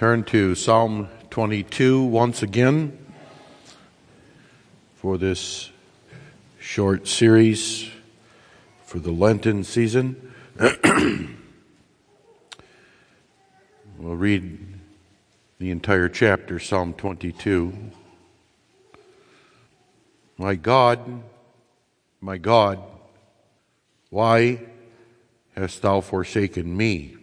turn to Psalm 22 once again for this short series for the Lenten season. we'll read the entire chapter, Psalm 22. My God, my God, why hast thou forsaken me?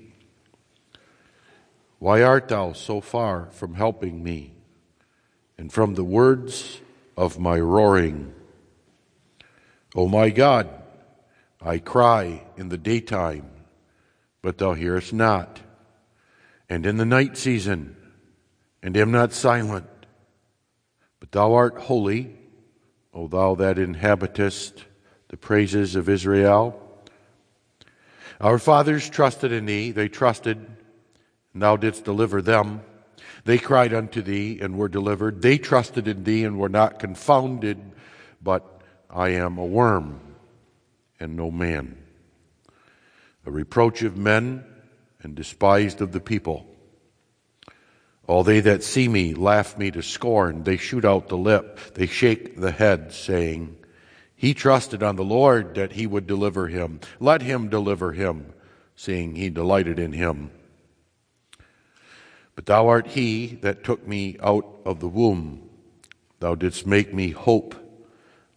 Why art thou so far from helping me and from the words of my roaring? O my God, I cry in the daytime, but thou hearest not, and in the night season, and am not silent. But thou art holy, O thou that inhabitest the praises of Israel. Our fathers trusted in thee, they trusted and thou didst deliver them. They cried unto thee and were delivered. They trusted in thee and were not confounded, but I am a worm and no man, a reproach of men and despised of the people. All they that see me laugh me to scorn. They shoot out the lip. They shake the head, saying, He trusted on the Lord that he would deliver him. Let him deliver him, seeing he delighted in him. But thou art he that took me out of the womb. Thou didst make me hope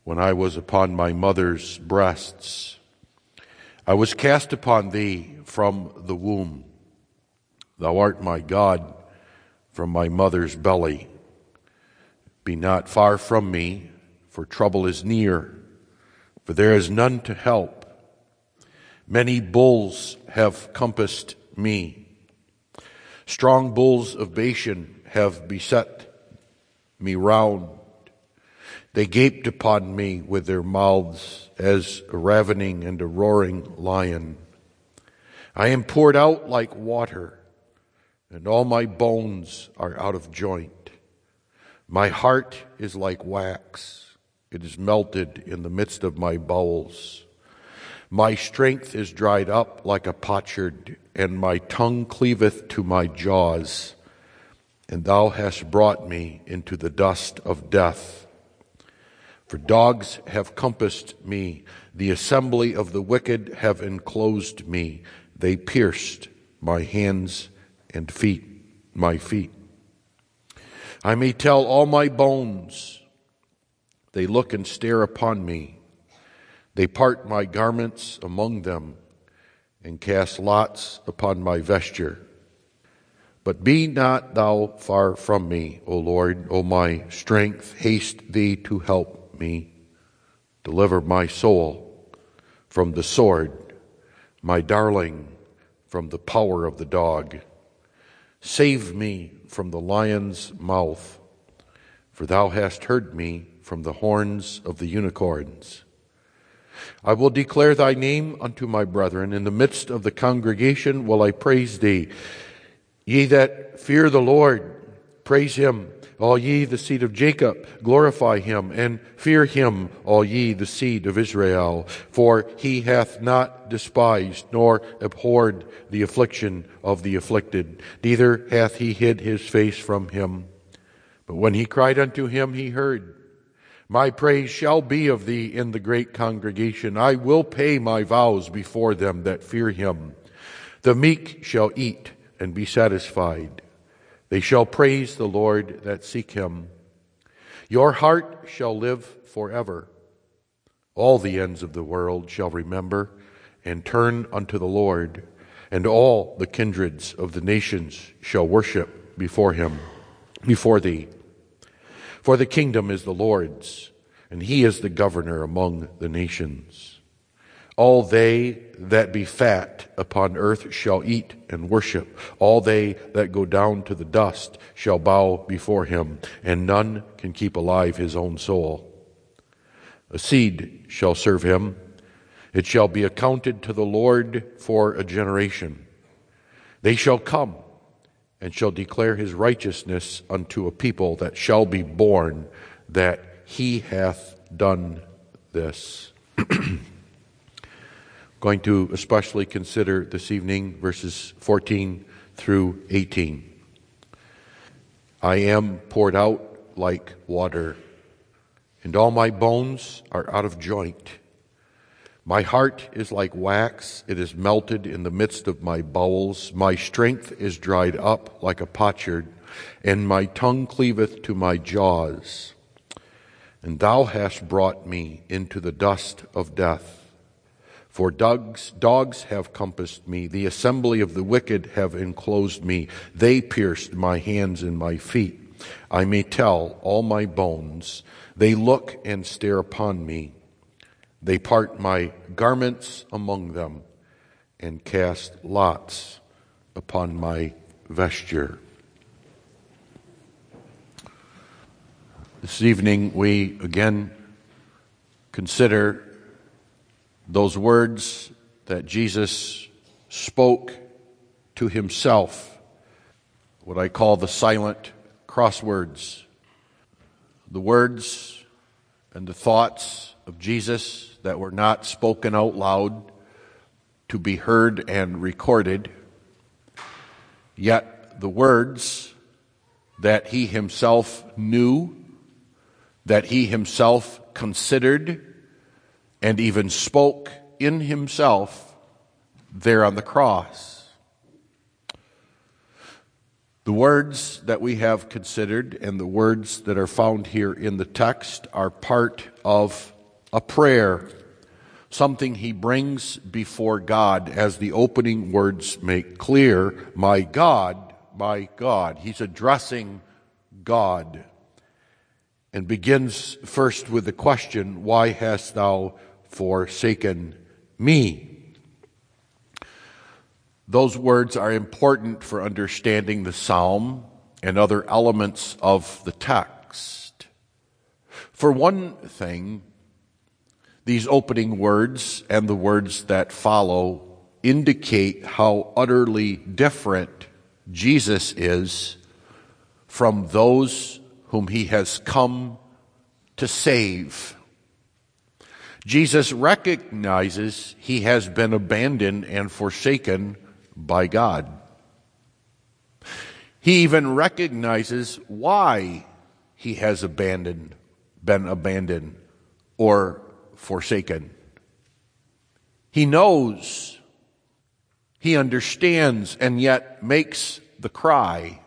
when I was upon my mother's breasts. I was cast upon thee from the womb. Thou art my God from my mother's belly. Be not far from me, for trouble is near, for there is none to help. Many bulls have compassed me. Strong bulls of Bashan have beset me round. They gaped upon me with their mouths as a ravening and a roaring lion. I am poured out like water, and all my bones are out of joint. My heart is like wax, it is melted in the midst of my bowels. My strength is dried up like a potsherd, and my tongue cleaveth to my jaws. And thou hast brought me into the dust of death. For dogs have compassed me, the assembly of the wicked have enclosed me. They pierced my hands and feet, my feet. I may tell all my bones. They look and stare upon me. They part my garments among them and cast lots upon my vesture. But be not thou far from me, O Lord, O my strength, haste thee to help me. Deliver my soul from the sword, my darling from the power of the dog. Save me from the lion's mouth, for thou hast heard me from the horns of the unicorns. I will declare thy name unto my brethren. In the midst of the congregation will I praise thee. Ye that fear the Lord, praise him. All ye the seed of Jacob, glorify him, and fear him, all ye the seed of Israel. For he hath not despised nor abhorred the affliction of the afflicted, neither hath he hid his face from him. But when he cried unto him, he heard. My praise shall be of thee in the great congregation. I will pay my vows before them that fear him. The meek shall eat and be satisfied. They shall praise the Lord that seek him. Your heart shall live forever. All the ends of the world shall remember and turn unto the Lord, and all the kindreds of the nations shall worship before him, before thee. For the kingdom is the Lord's, and he is the governor among the nations. All they that be fat upon earth shall eat and worship. All they that go down to the dust shall bow before him, and none can keep alive his own soul. A seed shall serve him. It shall be accounted to the Lord for a generation. They shall come and shall declare his righteousness unto a people that shall be born, that he hath done this. Going to especially consider this evening verses 14 through 18. I am poured out like water, and all my bones are out of joint. My heart is like wax, it is melted in the midst of my bowels. My strength is dried up like a potsherd, and my tongue cleaveth to my jaws. And thou hast brought me into the dust of death. For dogs, dogs have compassed me, the assembly of the wicked have enclosed me. They pierced my hands and my feet. I may tell all my bones. They look and stare upon me. They part my garments among them and cast lots upon my vesture. This evening, we again consider those words that Jesus spoke to himself, what I call the silent crosswords. The words and the thoughts of Jesus that were not spoken out loud to be heard and recorded, yet the words that he himself knew that he himself considered and even spoke in himself there on the cross. The words that we have considered and the words that are found here in the text are part of a prayer, something he brings before God as the opening words make clear My God, my God. He's addressing God and begins first with the question, Why hast thou forsaken me? Those words are important for understanding the psalm and other elements of the text. For one thing, these opening words and the words that follow indicate how utterly different Jesus is from those whom he has come to save. Jesus recognizes he has been abandoned and forsaken by God. He even recognizes why he has abandoned, been abandoned or forsaken. He knows, he understands, and yet makes the cry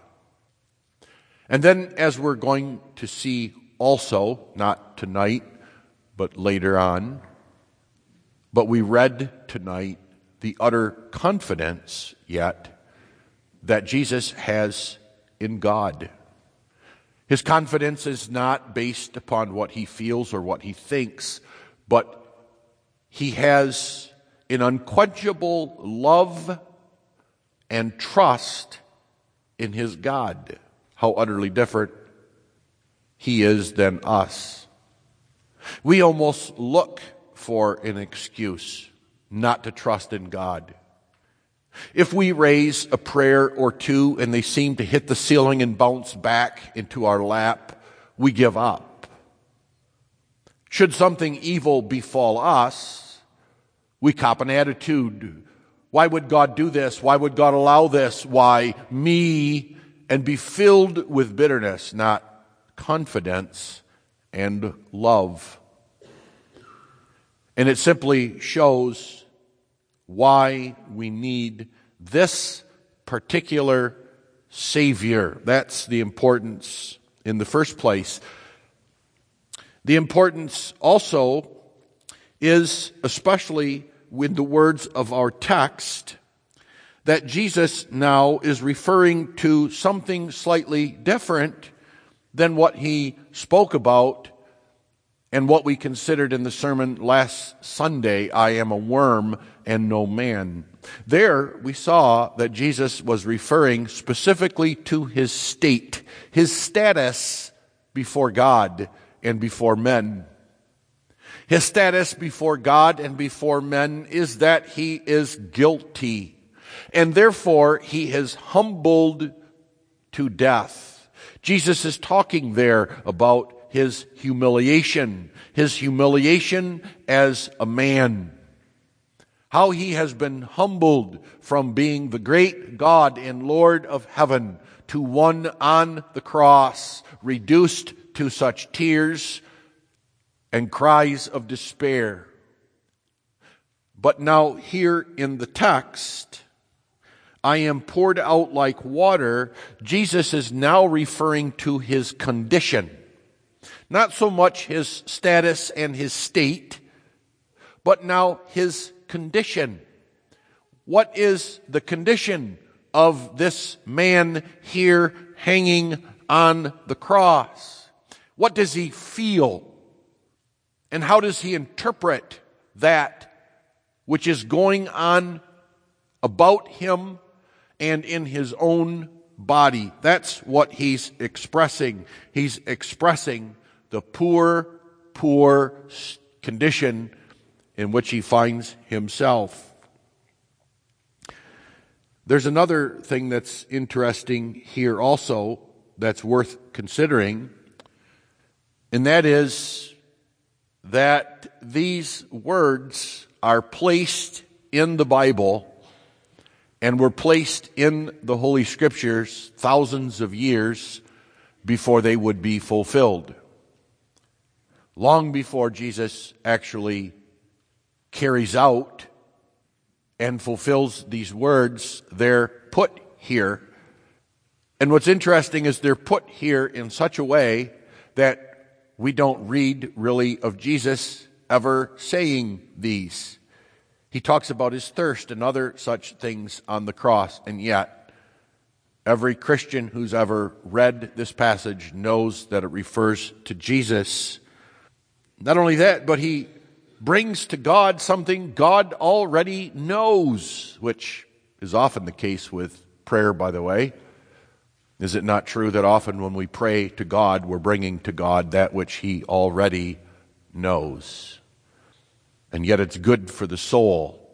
and then, as we're going to see also, not tonight, but later on, but we read tonight the utter confidence yet that Jesus has in God. His confidence is not based upon what he feels or what he thinks, but he has an unquenchable love and trust in his God how utterly different he is than us. We almost look for an excuse not to trust in God. If we raise a prayer or two and they seem to hit the ceiling and bounce back into our lap, we give up. Should something evil befall us, we cop an attitude. Why would God do this? Why would God allow this? Why me? and be filled with bitterness, not confidence and love. And it simply shows why we need this particular Savior. That's the importance in the first place. The importance also is, especially with the words of our text, that Jesus now is referring to something slightly different than what he spoke about and what we considered in the sermon last Sunday I am a worm and no man. There we saw that Jesus was referring specifically to his state, his status before God and before men. His status before God and before men is that he is guilty and therefore he is humbled to death. Jesus is talking there about his humiliation, his humiliation as a man. how he has been humbled from being the great God and Lord of heaven to one on the cross, reduced to such tears and cries of despair. But now, here in the text, I am poured out like water. Jesus is now referring to his condition. Not so much his status and his state, but now his condition. What is the condition of this man here hanging on the cross? What does he feel? And how does he interpret that which is going on about him and in his own body? That's what he's expressing. He's expressing the poor, poor condition in which he finds himself. There's another thing that's interesting here also that's worth considering, and that is that these words are placed in the Bible and were placed in the Holy Scriptures thousands of years before they would be fulfilled. Long before Jesus actually carries out and fulfills these words, they're put here. And what's interesting is they're put here in such a way that we don't read really of Jesus ever saying these. He talks about his thirst and other such things on the cross, and yet every Christian who's ever read this passage knows that it refers to Jesus. Not only that, but he brings to God something God already knows, which is often the case with prayer, by the way. Is it not true that often when we pray to God, we're bringing to God that which He already knows? And yet it's good for the soul.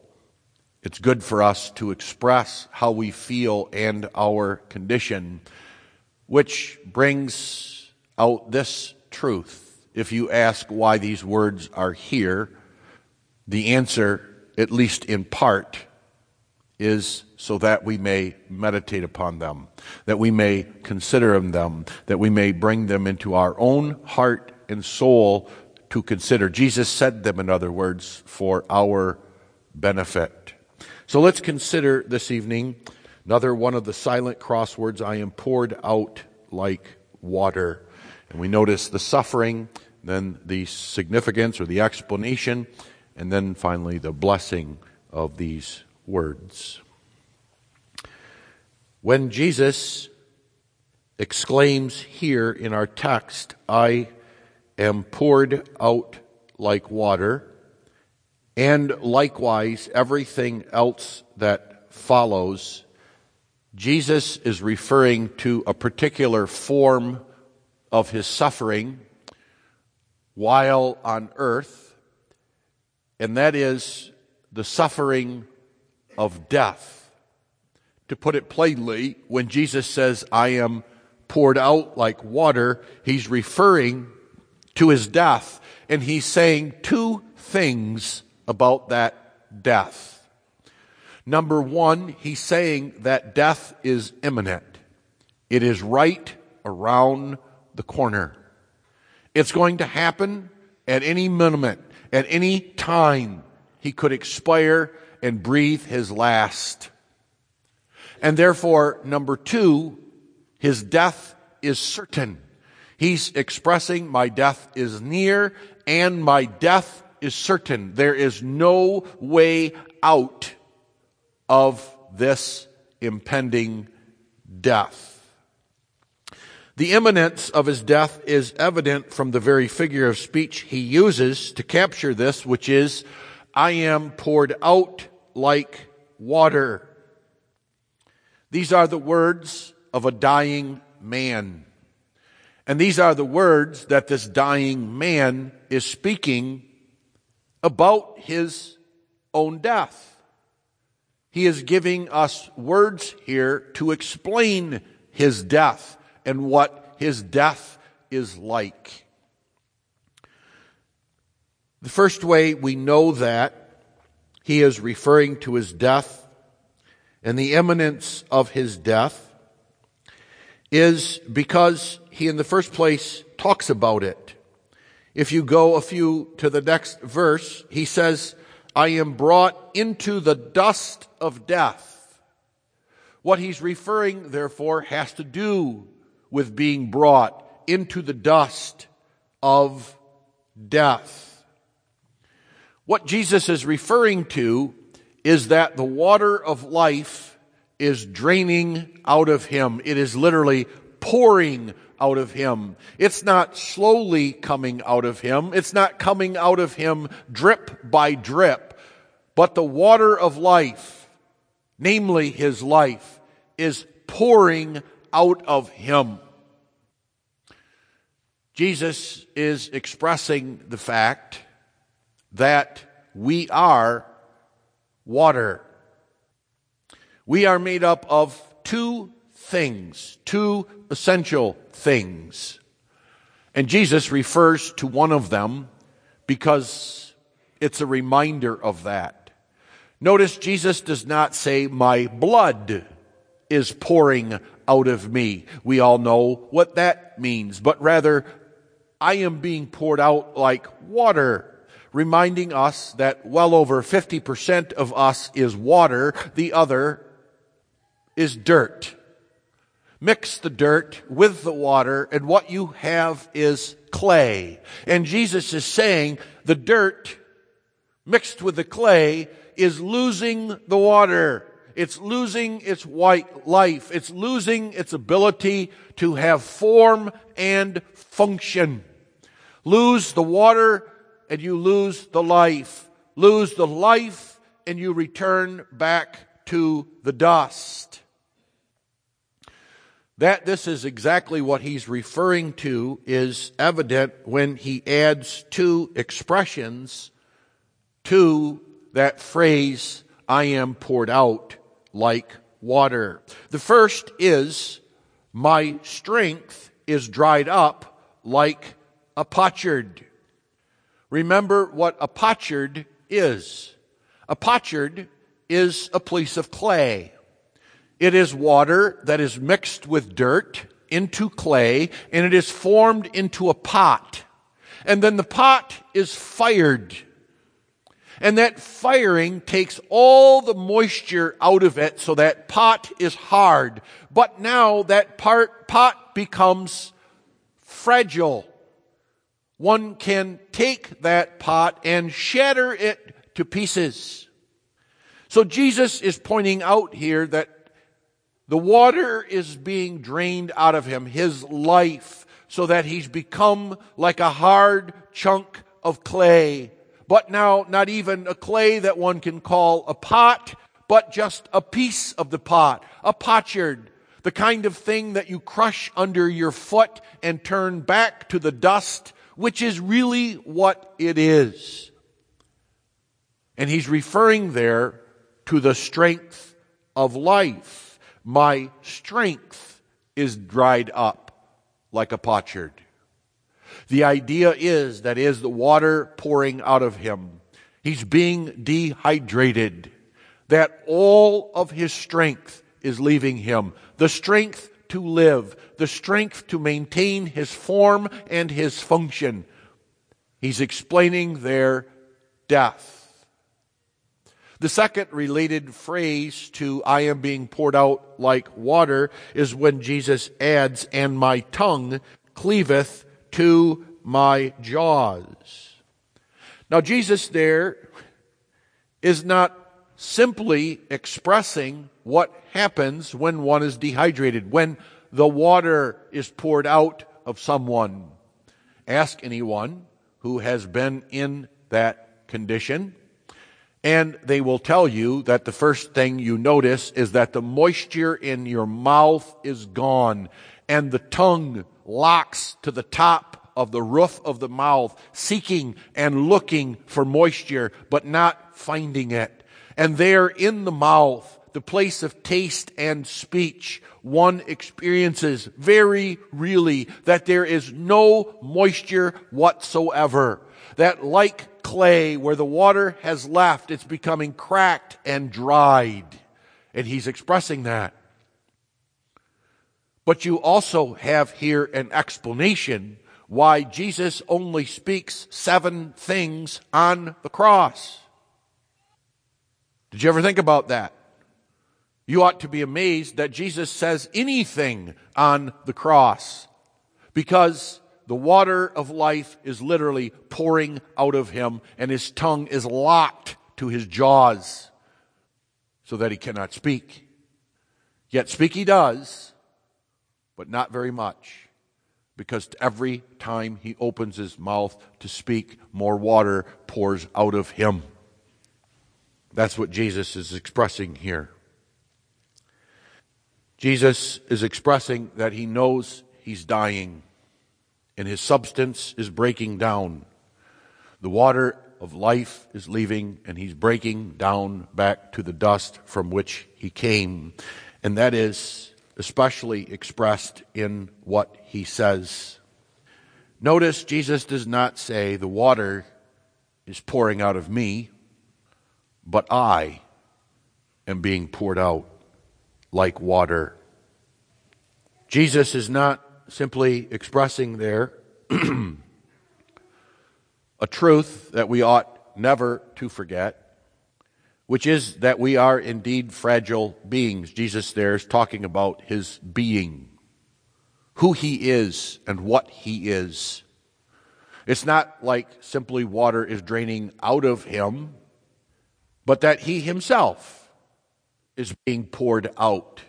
It's good for us to express how we feel and our condition, which brings out this truth. If you ask why these words are here, the answer, at least in part, is so that we may meditate upon them, that we may consider them, that we may bring them into our own heart and soul to consider. Jesus said them, in other words, for our benefit. So let's consider this evening another one of the silent crosswords I am poured out like water. And we notice the suffering, then the significance or the explanation, and then finally, the blessing of these words. When Jesus exclaims here in our text, I am poured out like water, and likewise everything else that follows, Jesus is referring to a particular form of his suffering while on earth and that is the suffering of death. To put it plainly, when Jesus says, I am poured out like water, he's referring to his death, and he's saying two things about that death. Number one, he's saying that death is imminent. It is right around the corner. It's going to happen at any moment. At any time, he could expire and breathe his last. And therefore, number two, his death is certain. He's expressing, my death is near and my death is certain. There is no way out of this impending death. The imminence of his death is evident from the very figure of speech he uses to capture this, which is, I am poured out like water. These are the words of a dying man. And these are the words that this dying man is speaking about his own death. He is giving us words here to explain his death and what his death is like. The first way we know that he is referring to his death and the imminence of his death is because he, in the first place, talks about it. If you go a few to the next verse, he says, I am brought into the dust of death. What he's referring, therefore, has to do with being brought into the dust of death. What Jesus is referring to is that the water of life is draining out of him. It is literally pouring out of him. It's not slowly coming out of him. It's not coming out of him drip by drip, but the water of life, namely his life, is pouring out of him. Jesus is expressing the fact that we are water. We are made up of two things, two essential things. And Jesus refers to one of them because it's a reminder of that. Notice Jesus does not say, My blood is pouring out of me. We all know what that means, but rather, I am being poured out like water, reminding us that well over 50% of us is water, the other is dirt. Mix the dirt with the water, and what you have is clay. And Jesus is saying the dirt mixed with the clay is losing the water. It's losing its white life. It's losing its ability to have form and function. Lose the water and you lose the life. Lose the life and you return back to the dust. That this is exactly what he's referring to is evident when he adds two expressions to that phrase, I am poured out like water. The first is, my strength is dried up like a potsherd. Remember what a potsherd is. A potsherd is a piece of clay. It is water that is mixed with dirt into clay and it is formed into a pot. And then the pot is fired. And that firing takes all the moisture out of it so that pot is hard. But now that part, pot becomes fragile one can take that pot and shatter it to pieces. So Jesus is pointing out here that the water is being drained out of him, his life, so that he's become like a hard chunk of clay. But now not even a clay that one can call a pot, but just a piece of the pot, a potsherd, the kind of thing that you crush under your foot and turn back to the dust which is really what it is. And he's referring there to the strength of life. My strength is dried up like a potsherd. The idea is that is the water pouring out of him. He's being dehydrated. That all of his strength is leaving him. The strength to live, the strength to maintain his form and his function. He's explaining their death. The second related phrase to I am being poured out like water is when Jesus adds, and my tongue cleaveth to my jaws. Now, Jesus there is not simply expressing what happens when one is dehydrated, when the water is poured out of someone. Ask anyone who has been in that condition. And they will tell you that the first thing you notice is that the moisture in your mouth is gone and the tongue locks to the top of the roof of the mouth, seeking and looking for moisture, but not finding it and there in the mouth, the place of taste and speech, one experiences very really that there is no moisture whatsoever. That like clay where the water has left. It's becoming cracked and dried. And he's expressing that. But you also have here an explanation why Jesus only speaks seven things on the cross. Did you ever think about that? You ought to be amazed that Jesus says anything on the cross because the water of life is literally pouring out of him and his tongue is locked to his jaws so that he cannot speak. Yet speak he does, but not very much because every time he opens his mouth to speak, more water pours out of him. That's what Jesus is expressing here. Jesus is expressing that he knows he's dying and his substance is breaking down. The water of life is leaving and he's breaking down back to the dust from which he came. And that is especially expressed in what he says. Notice Jesus does not say, The water is pouring out of me, but I am being poured out like water. Jesus is not simply expressing there a truth that we ought never to forget which is that we are indeed fragile beings. Jesus there is talking about his being, who he is and what he is. It's not like simply water is draining out of him, but that he himself is being poured out.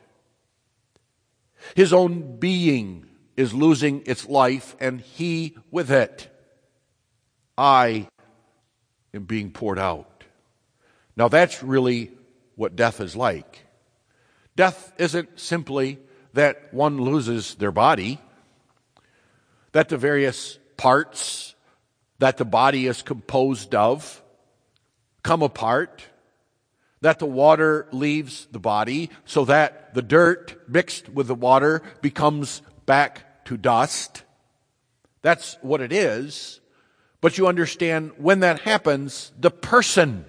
His own being is losing its life and he with it. I am being poured out. Now, that's really what death is like. Death isn't simply that one loses their body, that the various parts that the body is composed of come apart, that the water leaves the body so that the dirt mixed with the water becomes back to dust. That's what it is. But you understand when that happens, the person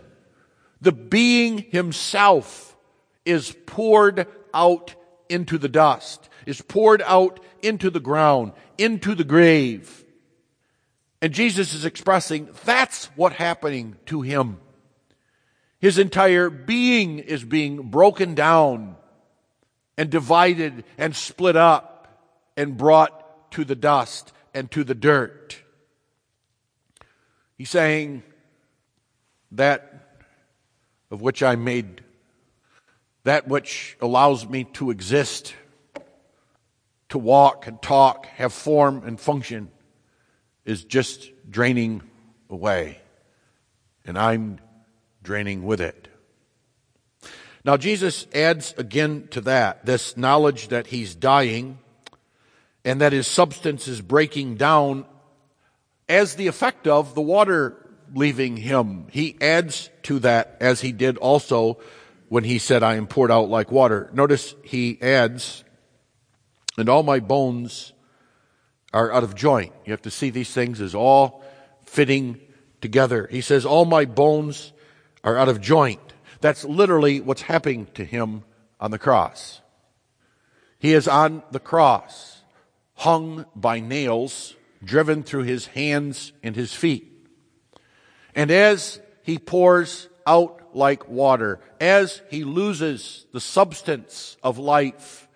the being himself is poured out into the dust, is poured out into the ground, into the grave. And Jesus is expressing that's what's happening to him. His entire being is being broken down and divided and split up and brought to the dust and to the dirt. He's saying that of which I made that which allows me to exist, to walk and talk, have form and function, is just draining away. And I'm draining with it. Now, Jesus adds again to that this knowledge that he's dying and that his substance is breaking down as the effect of the water leaving him. He adds to that as he did also when he said, I am poured out like water. Notice he adds, and all my bones are out of joint. You have to see these things as all fitting together. He says, all my bones are out of joint. That's literally what's happening to him on the cross. He is on the cross, hung by nails, driven through his hands and his feet. And as he pours out like water, as he loses the substance of life,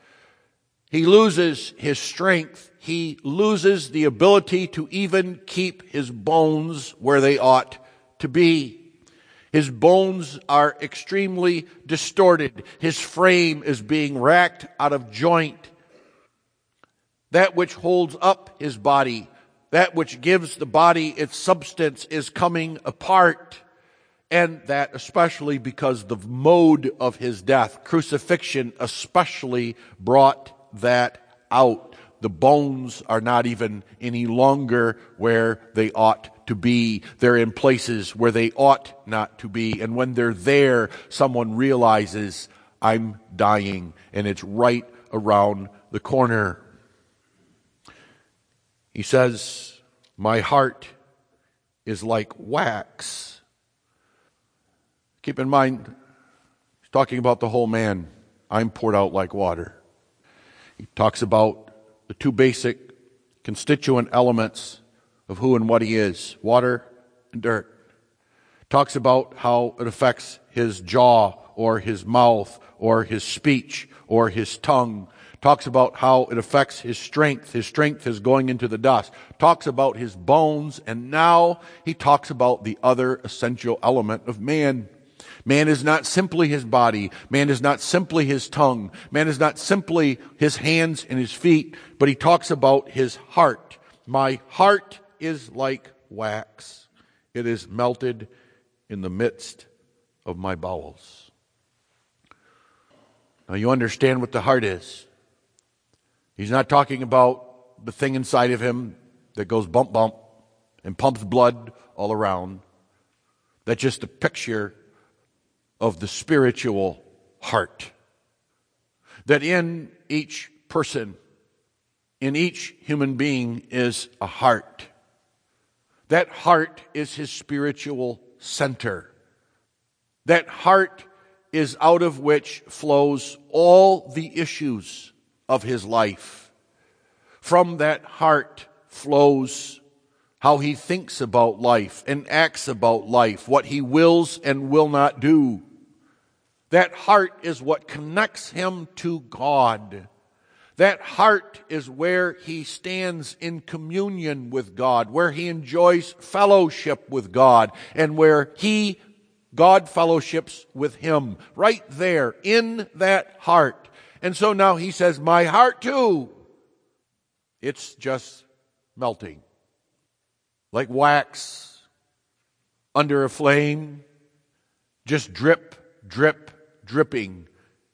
he loses his strength, he loses the ability to even keep his bones where they ought to be. His bones are extremely distorted. His frame is being racked out of joint. That which holds up his body that which gives the body its substance is coming apart. And that especially because the mode of his death, crucifixion especially brought that out. The bones are not even any longer where they ought to be. They're in places where they ought not to be. And when they're there, someone realizes, I'm dying, and it's right around the corner. He says, My heart is like wax. Keep in mind, he's talking about the whole man. I'm poured out like water. He talks about the two basic constituent elements of who and what he is water and dirt. Talks about how it affects his jaw or his mouth or his speech or his tongue. Talks about how it affects his strength. His strength is going into the dust. Talks about his bones. And now he talks about the other essential element of man. Man is not simply his body. Man is not simply his tongue. Man is not simply his hands and his feet, but he talks about his heart. My heart is like wax. It is melted in the midst of my bowels. Now you understand what the heart is. He's not talking about the thing inside of him that goes bump bump and pumps blood all around. That's just a picture of the spiritual heart. That in each person, in each human being is a heart. That heart is his spiritual center. That heart is out of which flows all the issues of his life. From that heart flows how he thinks about life and acts about life, what he wills and will not do. That heart is what connects him to God. That heart is where he stands in communion with God, where he enjoys fellowship with God, and where he, God fellowships with him. Right there, in that heart. And so now he says, My heart too. It's just melting. Like wax under a flame, just drip, drip, dripping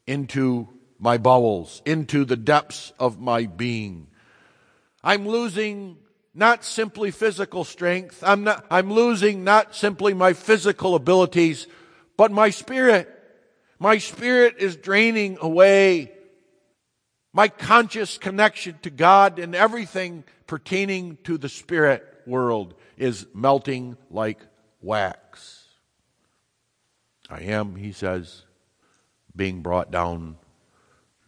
into my bowels, into the depths of my being. I'm losing not simply physical strength. I'm not, I'm losing not simply my physical abilities, but my spirit. My spirit is draining away. My conscious connection to God and everything pertaining to the spirit world is melting like wax. I am, he says, being brought down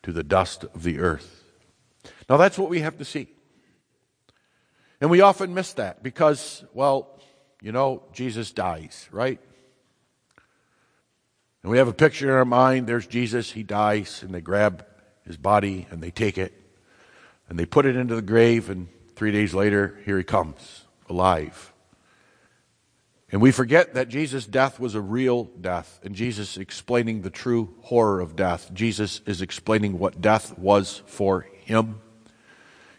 to the dust of the earth. Now that's what we have to see. And we often miss that because, well, you know, Jesus dies, right? And we have a picture in our mind there's Jesus, he dies, and they grab his body and they take it and they put it into the grave, and three days later, here he comes, alive. And we forget that Jesus' death was a real death, and Jesus explaining the true horror of death. Jesus is explaining what death was for him.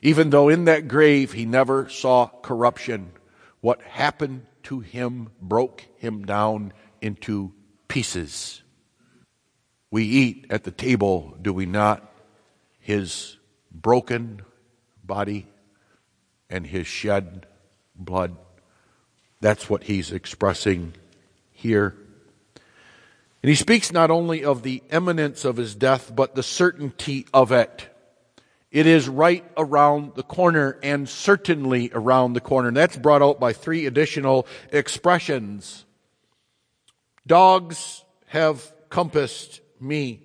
Even though in that grave he never saw corruption, what happened to him broke him down into pieces. We eat at the table, do we not? His broken body and his shed blood. That's what he's expressing here. And he speaks not only of the imminence of his death, but the certainty of it. It is right around the corner and certainly around the corner. And that's brought out by three additional expressions. Dogs have compassed me.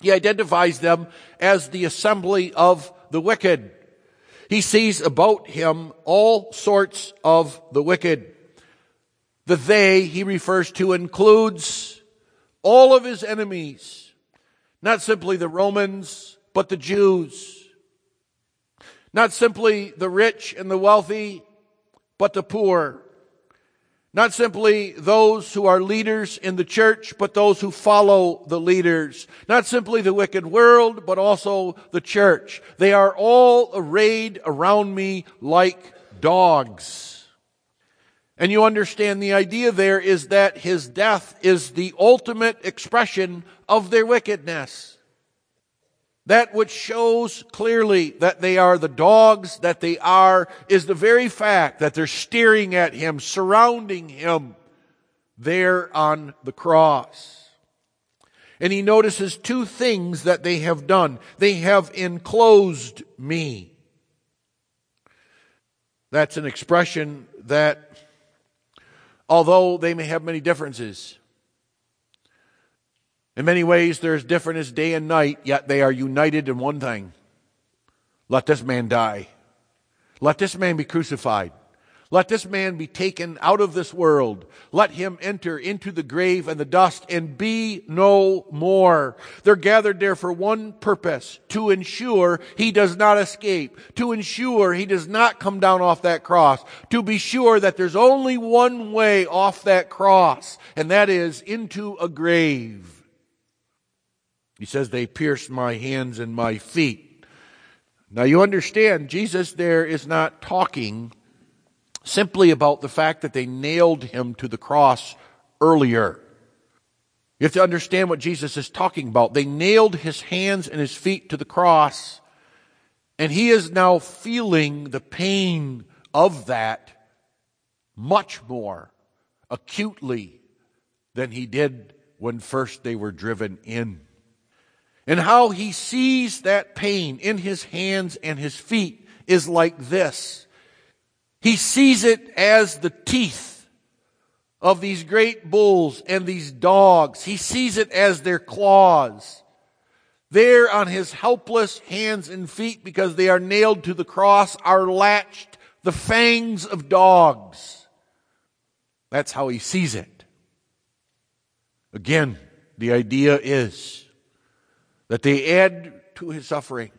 He identifies them as the assembly of the wicked. He sees about him all sorts of the wicked. The they he refers to includes all of his enemies, not simply the Romans, but the Jews. Not simply the rich and the wealthy, but the poor. Not simply those who are leaders in the church, but those who follow the leaders. Not simply the wicked world, but also the church. They are all arrayed around me like dogs. And you understand the idea there is that his death is the ultimate expression of their wickedness. That which shows clearly that they are the dogs that they are is the very fact that they're staring at him, surrounding him there on the cross. And he notices two things that they have done. They have enclosed me. That's an expression that although they may have many differences. In many ways, they're as different as day and night, yet they are united in one thing. Let this man die. Let this man be crucified. Let this man be taken out of this world. Let him enter into the grave and the dust and be no more. They're gathered there for one purpose, to ensure he does not escape, to ensure he does not come down off that cross, to be sure that there's only one way off that cross, and that is into a grave. He says, they pierced my hands and my feet. Now you understand, Jesus there is not talking simply about the fact that they nailed him to the cross earlier. You have to understand what Jesus is talking about. They nailed his hands and his feet to the cross, and he is now feeling the pain of that much more acutely than he did when first they were driven in. And how he sees that pain in his hands and his feet is like this. He sees it as the teeth of these great bulls and these dogs. He sees it as their claws. There on his helpless hands and feet, because they are nailed to the cross, are latched the fangs of dogs. That's how he sees it. Again, the idea is that they add to his suffering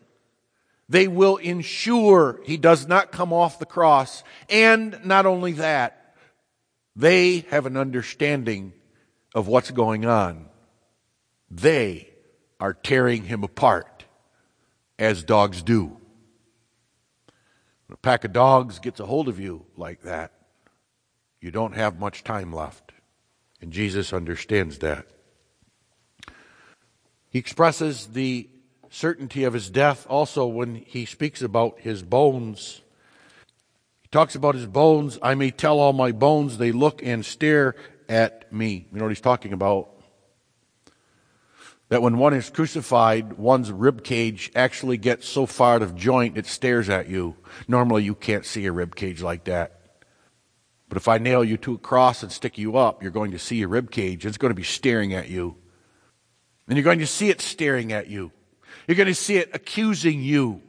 they will ensure he does not come off the cross. And not only that, they have an understanding of what's going on. They are tearing him apart as dogs do. When a pack of dogs gets a hold of you like that, you don't have much time left. And Jesus understands that. He expresses the certainty of his death also when he speaks about his bones. He talks about his bones. I may tell all my bones, they look and stare at me. You know what he's talking about? That when one is crucified, one's rib cage actually gets so far out of joint it stares at you. Normally you can't see a rib cage like that. But if I nail you to a cross and stick you up, you're going to see a rib cage. It's going to be staring at you. And you're going to see it staring at you. You're going to see it accusing you.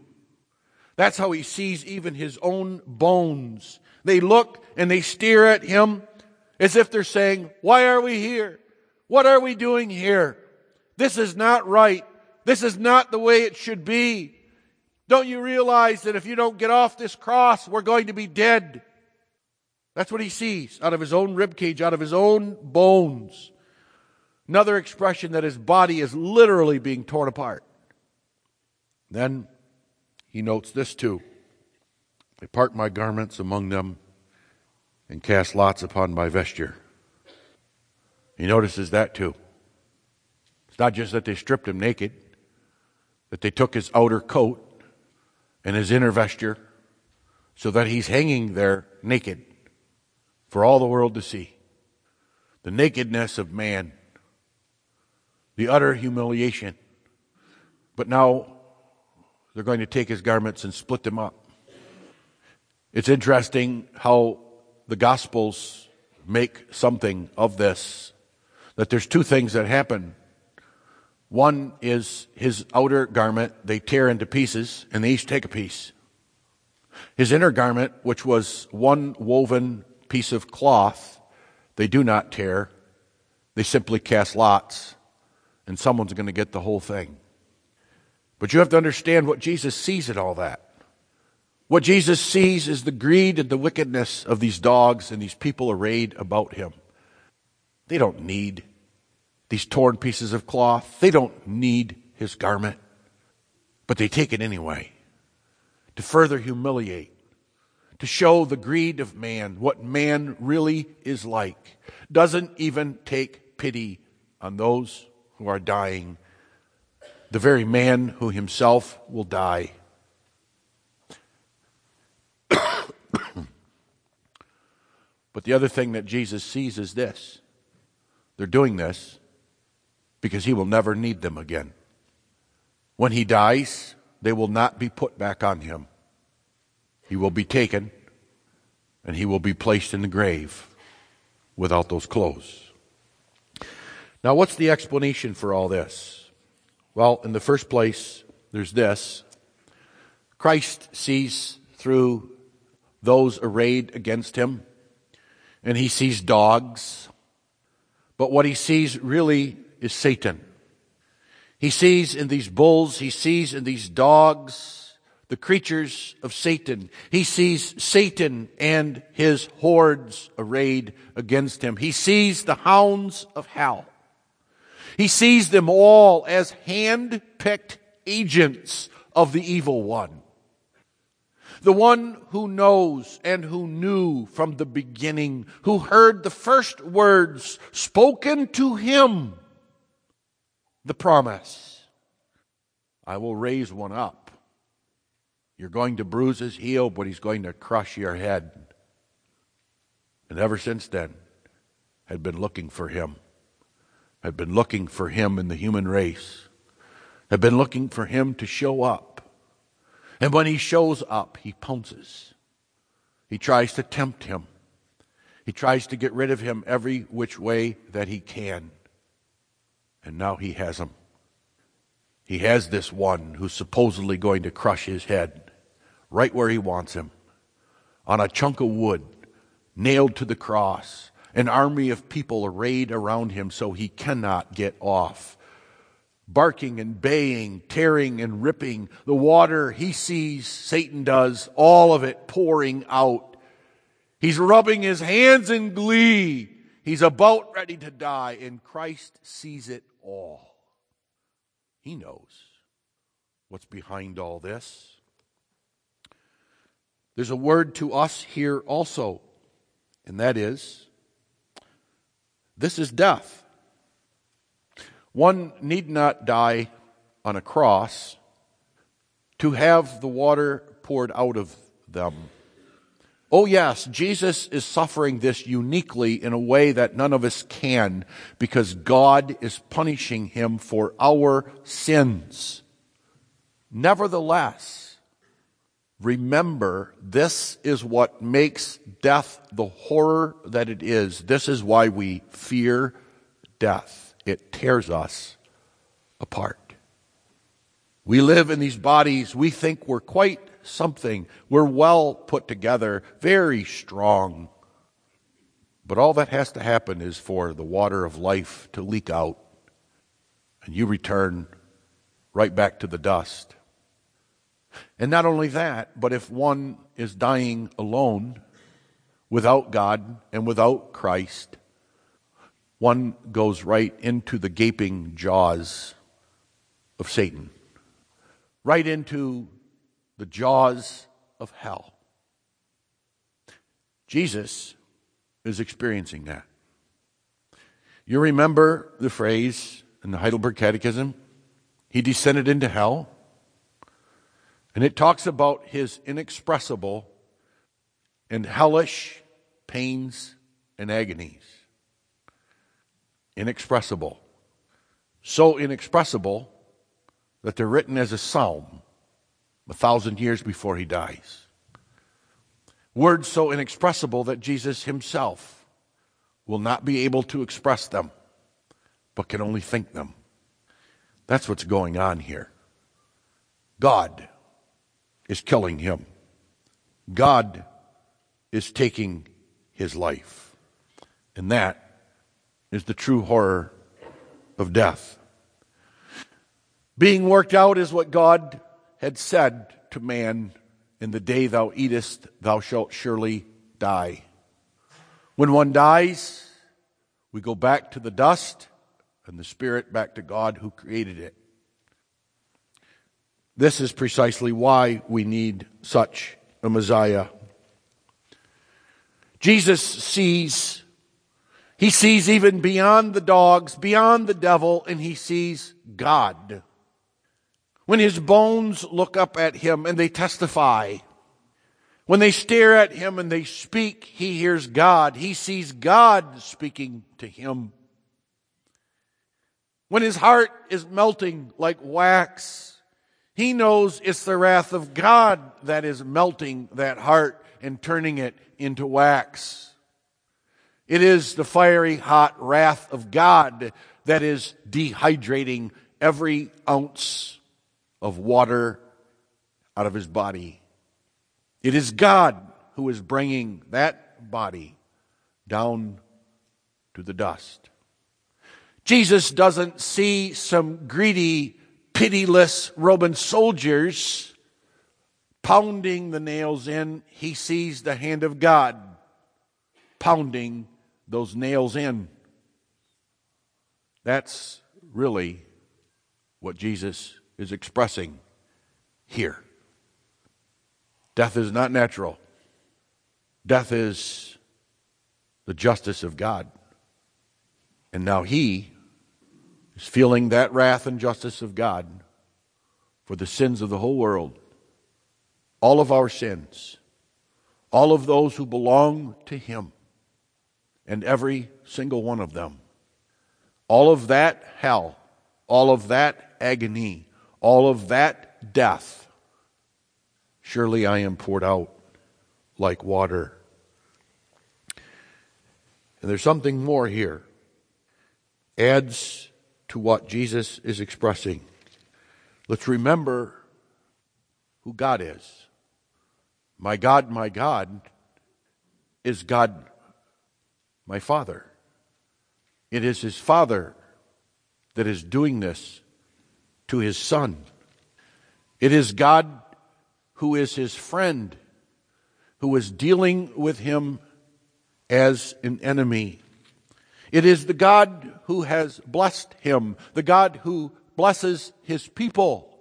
That's how he sees even his own bones. They look and they stare at him as if they're saying, Why are we here? What are we doing here? This is not right. This is not the way it should be. Don't you realize that if you don't get off this cross, we're going to be dead? That's what he sees out of his own ribcage, out of his own bones. Another expression that his body is literally being torn apart. Then he notes this too They part my garments among them and cast lots upon my vesture. He notices that too. It's not just that they stripped him naked, that they took his outer coat and his inner vesture so that he's hanging there naked for all the world to see. The nakedness of man, the utter humiliation. But now they're going to take his garments and split them up. It's interesting how the Gospels make something of this. That there's two things that happen. One is his outer garment, they tear into pieces, and they each take a piece. His inner garment, which was one woven piece of cloth, they do not tear. They simply cast lots, and someone's going to get the whole thing. But you have to understand what Jesus sees in all that. What Jesus sees is the greed and the wickedness of these dogs and these people arrayed about him. They don't need these torn pieces of cloth. They don't need his garment. But they take it anyway to further humiliate, to show the greed of man, what man really is like. Doesn't even take pity on those who are dying the very man who himself will die. but the other thing that Jesus sees is this they're doing this because he will never need them again. When he dies, they will not be put back on him. He will be taken and he will be placed in the grave. without those clothes. Now, what's the explanation for all this? Well, in the first place, there's this Christ sees through those arrayed against him, and he sees dogs. But what he sees really is Satan. He sees in these bulls, he sees in these dogs, the creatures of Satan. He sees Satan and his hordes arrayed against him. He sees the hounds of hell. He sees them all as hand-picked agents of the evil one. The one who knows and who knew from the beginning, who heard the first words spoken to him, the promise. I will raise one up. You're going to bruise his heel, but he's going to crush your head. And ever since then, had been looking for him had been looking for him in the human race, had been looking for him to show up. And when he shows up, he pounces. He tries to tempt him. He tries to get rid of him every which way that he can. And now he has him. He has this one who's supposedly going to crush his head right where he wants him on a chunk of wood, nailed to the cross an army of people arrayed around him so he cannot get off. Barking and baying, tearing and ripping, the water he sees, Satan does, all of it pouring out. He's rubbing his hands in glee. He's about ready to die, and Christ sees it all. He knows what's behind all this. There's a word to us here also, and that is this is death. One need not die on a cross to have the water poured out of them. Oh, yes, Jesus is suffering this uniquely in a way that none of us can because God is punishing him for our sins. Nevertheless, Remember, this is what makes death the horror that it is. This is why we fear death. It tears us apart. We live in these bodies, we think we're quite something. We're well put together, very strong. But all that has to happen is for the water of life to leak out, and you return right back to the dust. And not only that, but if one is dying alone, without God and without Christ, one goes right into the gaping jaws of Satan, right into the jaws of hell. Jesus is experiencing that. You remember the phrase in the Heidelberg Catechism? He descended into hell. And it talks about his inexpressible and hellish pains and agonies. Inexpressible. So inexpressible that they're written as a psalm a thousand years before he dies. Words so inexpressible that Jesus himself will not be able to express them, but can only think them. That's what's going on here. God is killing him. God is taking his life. And that is the true horror of death. Being worked out is what God had said to man in the day thou eatest, thou shalt surely die. When one dies, we go back to the dust and the spirit back to God who created it. This is precisely why we need such a Messiah. Jesus sees, he sees even beyond the dogs, beyond the devil, and he sees God. When his bones look up at him and they testify, when they stare at him and they speak, he hears God. He sees God speaking to him. When his heart is melting like wax, he knows it's the wrath of God that is melting that heart and turning it into wax. It is the fiery hot wrath of God that is dehydrating every ounce of water out of his body. It is God who is bringing that body down to the dust. Jesus doesn't see some greedy, pitiless Roman soldiers pounding the nails in. He sees the hand of God pounding those nails in. That's really what Jesus is expressing here. Death is not natural. Death is the justice of God. And now he is feeling that wrath and justice of God for the sins of the whole world. All of our sins. All of those who belong to him. And every single one of them. All of that hell. All of that agony. All of that death. Surely I am poured out like water. And there's something more here. Adds to what Jesus is expressing. Let's remember who God is. My God, my God is God, my Father. It is His Father that is doing this to His Son. It is God who is His friend, who is dealing with Him as an enemy. It is the God who has blessed him, the God who blesses his people,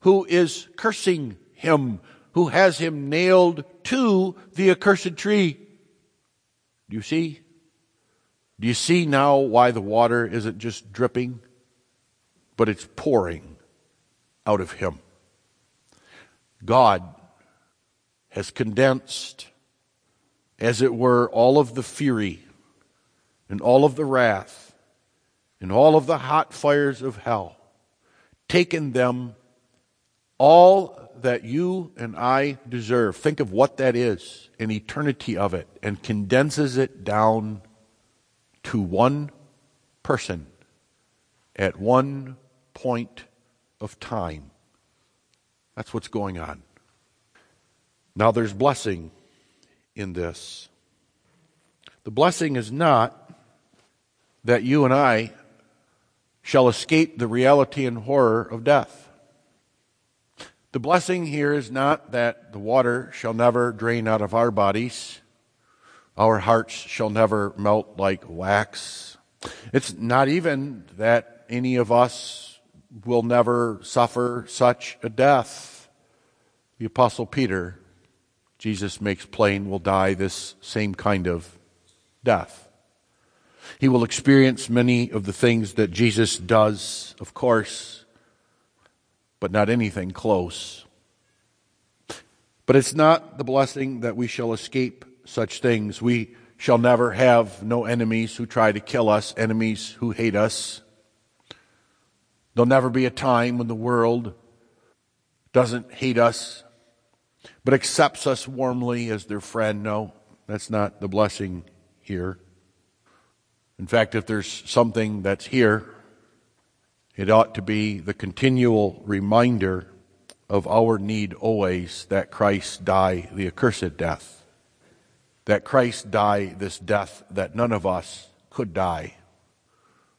who is cursing him, who has him nailed to the accursed tree. Do you see? Do you see now why the water isn't just dripping, but it's pouring out of him? God has condensed, as it were, all of the fury and all of the wrath and all of the hot fires of hell, taken them all that you and I deserve. Think of what that is, an eternity of it, and condenses it down to one person at one point of time. That's what's going on. Now, there's blessing in this. The blessing is not that you and I shall escape the reality and horror of death. The blessing here is not that the water shall never drain out of our bodies, our hearts shall never melt like wax. It's not even that any of us will never suffer such a death. The Apostle Peter, Jesus makes plain, will die this same kind of death. He will experience many of the things that Jesus does, of course, but not anything close. But it's not the blessing that we shall escape such things. We shall never have no enemies who try to kill us, enemies who hate us. There'll never be a time when the world doesn't hate us, but accepts us warmly as their friend. No, that's not the blessing here. In fact, if there's something that's here, it ought to be the continual reminder of our need always that Christ die the accursed death. That Christ die this death that none of us could die.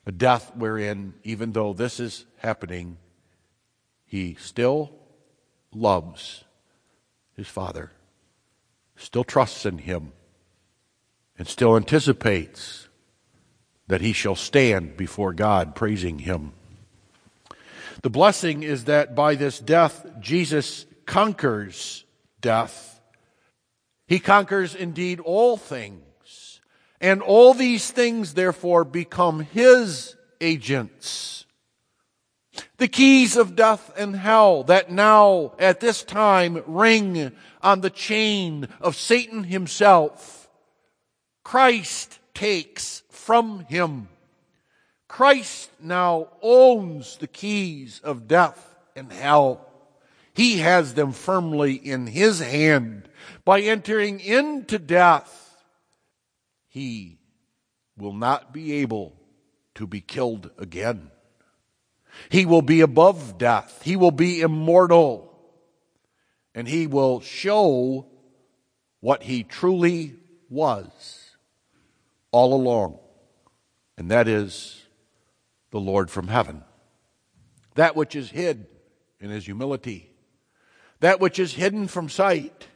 A death wherein, even though this is happening, he still loves his Father, still trusts in him, and still anticipates that he shall stand before God praising him. The blessing is that by this death, Jesus conquers death. He conquers indeed all things. And all these things, therefore, become his agents. The keys of death and hell that now, at this time, ring on the chain of Satan himself. Christ takes from him. Christ now owns the keys of death and hell. He has them firmly in his hand. By entering into death, he will not be able to be killed again. He will be above death. He will be immortal. And he will show what he truly was all along. And that is the Lord from heaven. That which is hid in his humility. That which is hidden from sight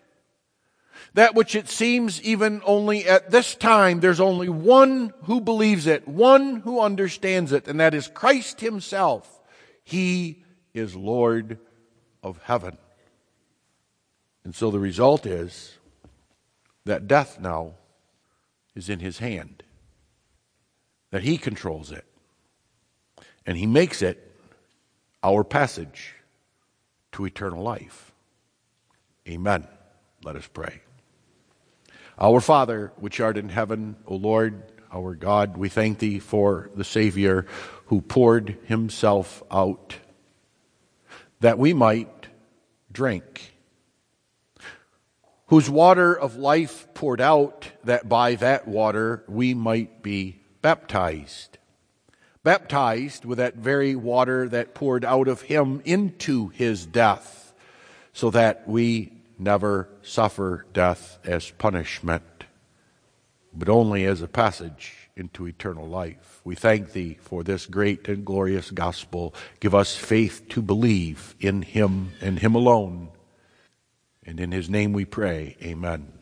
that which it seems even only at this time there's only one who believes it, one who understands it, and that is Christ Himself. He is Lord of heaven. And so the result is that death now is in His hand, that He controls it, and He makes it our passage to eternal life. Amen. Let us pray. Our Father, which art in heaven, O Lord, our God, we thank thee for the Savior who poured himself out that we might drink, whose water of life poured out that by that water we might be baptized. Baptized with that very water that poured out of him into his death, so that we never suffer death as punishment, but only as a passage into eternal life. We thank Thee for this great and glorious gospel. Give us faith to believe in Him and Him alone. And in His name we pray. Amen.